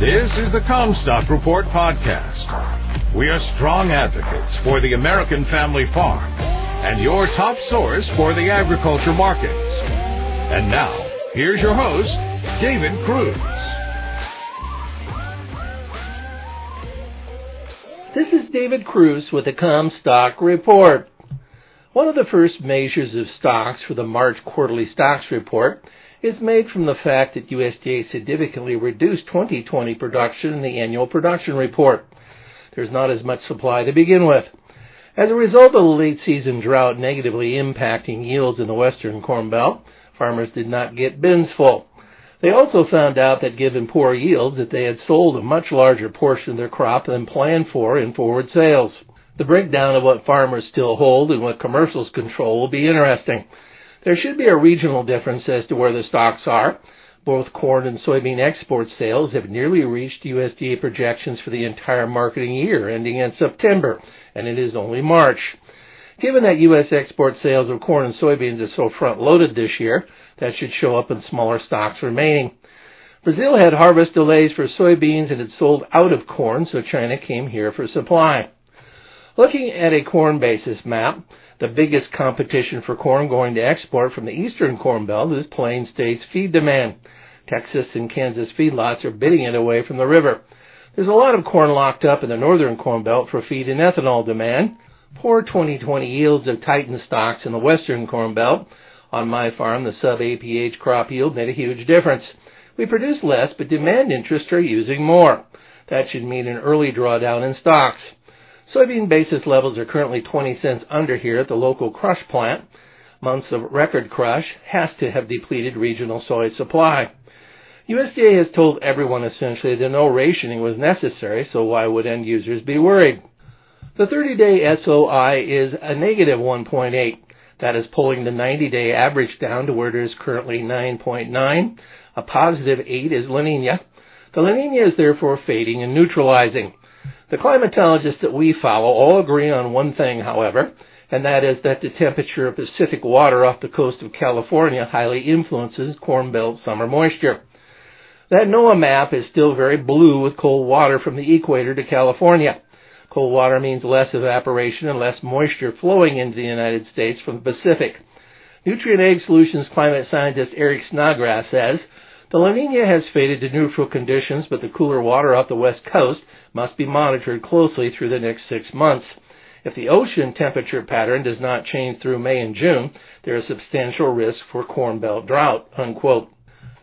This is the Commstock Report podcast. We are strong advocates for the American family farm and your top source for the agriculture markets. And now, here's your host, David Kruse. This is David Kruse with the Commstock Report. One of the first measures of stocks for the March quarterly stocks report is made from the fact that USDA significantly reduced 2020 production in the annual production report. There's not as much supply to begin with. As a result of the late season drought negatively impacting yields in the western corn belt, farmers did not get bins full. They also found out that given poor yields that they had sold a much larger portion of their crop than planned for in forward sales. The breakdown of what farmers still hold and what commercials control will be interesting. There should be a regional difference as to where the stocks are. Both corn and soybean export sales have nearly reached USDA projections for the entire marketing year ending in September, and it is only March. Given that U.S. export sales of corn and soybeans are so front loaded this year, that should show up in smaller stocks remaining. Brazil had harvest delays for soybeans and had sold out of corn, so China came here for supply. Looking at a corn basis map, the biggest competition for corn going to export from the eastern corn belt is Plain States feed demand. Texas and Kansas feedlots are bidding it away from the river. There's a lot of corn locked up in the northern corn belt for feed and ethanol demand. Poor 2020 yields have tightened stocks in the western corn belt. On my farm, the sub APH crop yield made a huge difference. We produce less, but demand interests are using more. That should mean an early drawdown in stocks. Soybean basis levels are currently 20 cents under here at the local crush plant. Months of record crush has to have depleted regional soy supply. USDA has told everyone essentially that no rationing was necessary, so why would end users be worried? The 30-day SOI is a negative 1.8. That is pulling the 90-day average down to where it is currently 9.9. A positive 8 is La Nina. The La Nina is therefore fading and neutralizing. The climatologists that we follow all agree on one thing, however, and that is that the temperature of Pacific water off the coast of California highly influences Corn Belt summer moisture. That NOAA map is still very blue with cold water from the equator to California. Cold water means less evaporation and less moisture flowing into the United States from the Pacific. Nutrien Ag Solutions climate scientist Eric Snodgrass says, the La Nina has faded to neutral conditions, but the cooler water off the west coast must be monitored closely through the next six months. If the ocean temperature pattern does not change through May and June, there is substantial risk for Corn Belt drought. Unquote.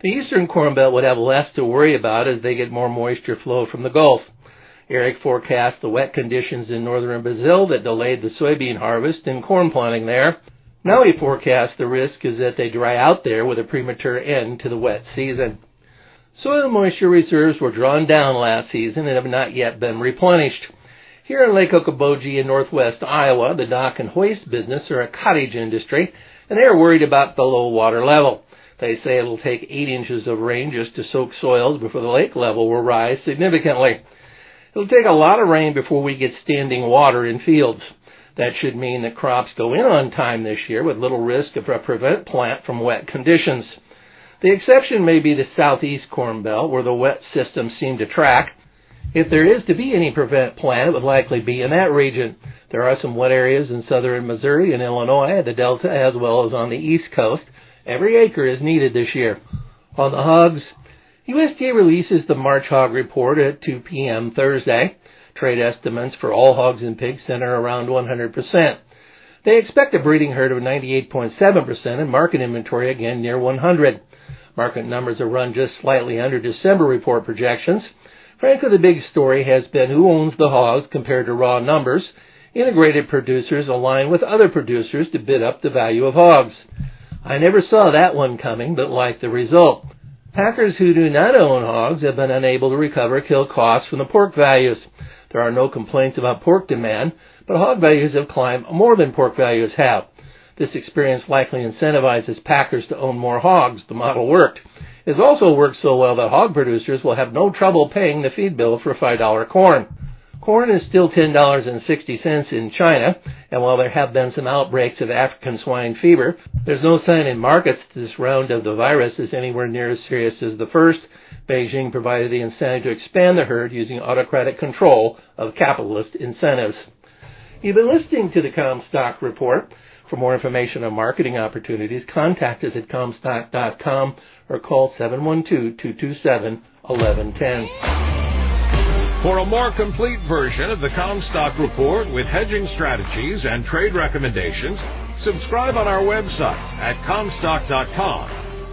The eastern Corn Belt would have less to worry about as they get more moisture flow from the Gulf. Eric forecast the wet conditions in northern Brazil that delayed the soybean harvest and corn planting there. Now he forecasts the risk is that they dry out there with a premature end to the wet season. Soil moisture reserves were drawn down last season and have not yet been replenished. Here in Lake Okoboji in northwest Iowa, the dock and hoist business are a cottage industry, and they are worried about the low water level. They say it'll take eight inches of rain just to soak soils before the lake level will rise significantly. It'll take a lot of rain before we get standing water in fields. That should mean that crops go in on time this year with little risk of a prevent plant from wet conditions. The exception may be the southeast corn belt where the wet systems seem to track. If there is to be any prevent plant, it would likely be in that region. There are some wet areas in southern Missouri and Illinois, the Delta, as well as on the east coast. Every acre is needed this year. On the hogs, USDA releases the March hog report at 2 p.m. Thursday. Trade estimates for all hogs and pigs center around 100%. They expect a breeding herd of 98.7% and market inventory again near 100. Market numbers are run just slightly under December report projections. Frankly, the big story has been who owns the hogs compared to raw numbers. Integrated producers align with other producers to bid up the value of hogs. I never saw that one coming, but like the result. Packers who do not own hogs have been unable to recover kill costs from the pork values. There are no complaints about pork demand, but hog values have climbed more than pork values have. This experience likely incentivizes packers to own more hogs. The model worked. It's also worked so well that hog producers will have no trouble paying the feed bill for $5 corn. Corn is still $10.60 in China, and while there have been some outbreaks of African swine fever, there's no sign in markets this round of the virus is anywhere near as serious as the first. Beijing provided the incentive to expand the herd using autocratic control of capitalist incentives. You've been listening to the Commstock Report. For more information on marketing opportunities, contact us at Commstock.com or call 712-227-1110. For a more complete version of the Commstock Report with hedging strategies and trade recommendations, subscribe on our website at Commstock.com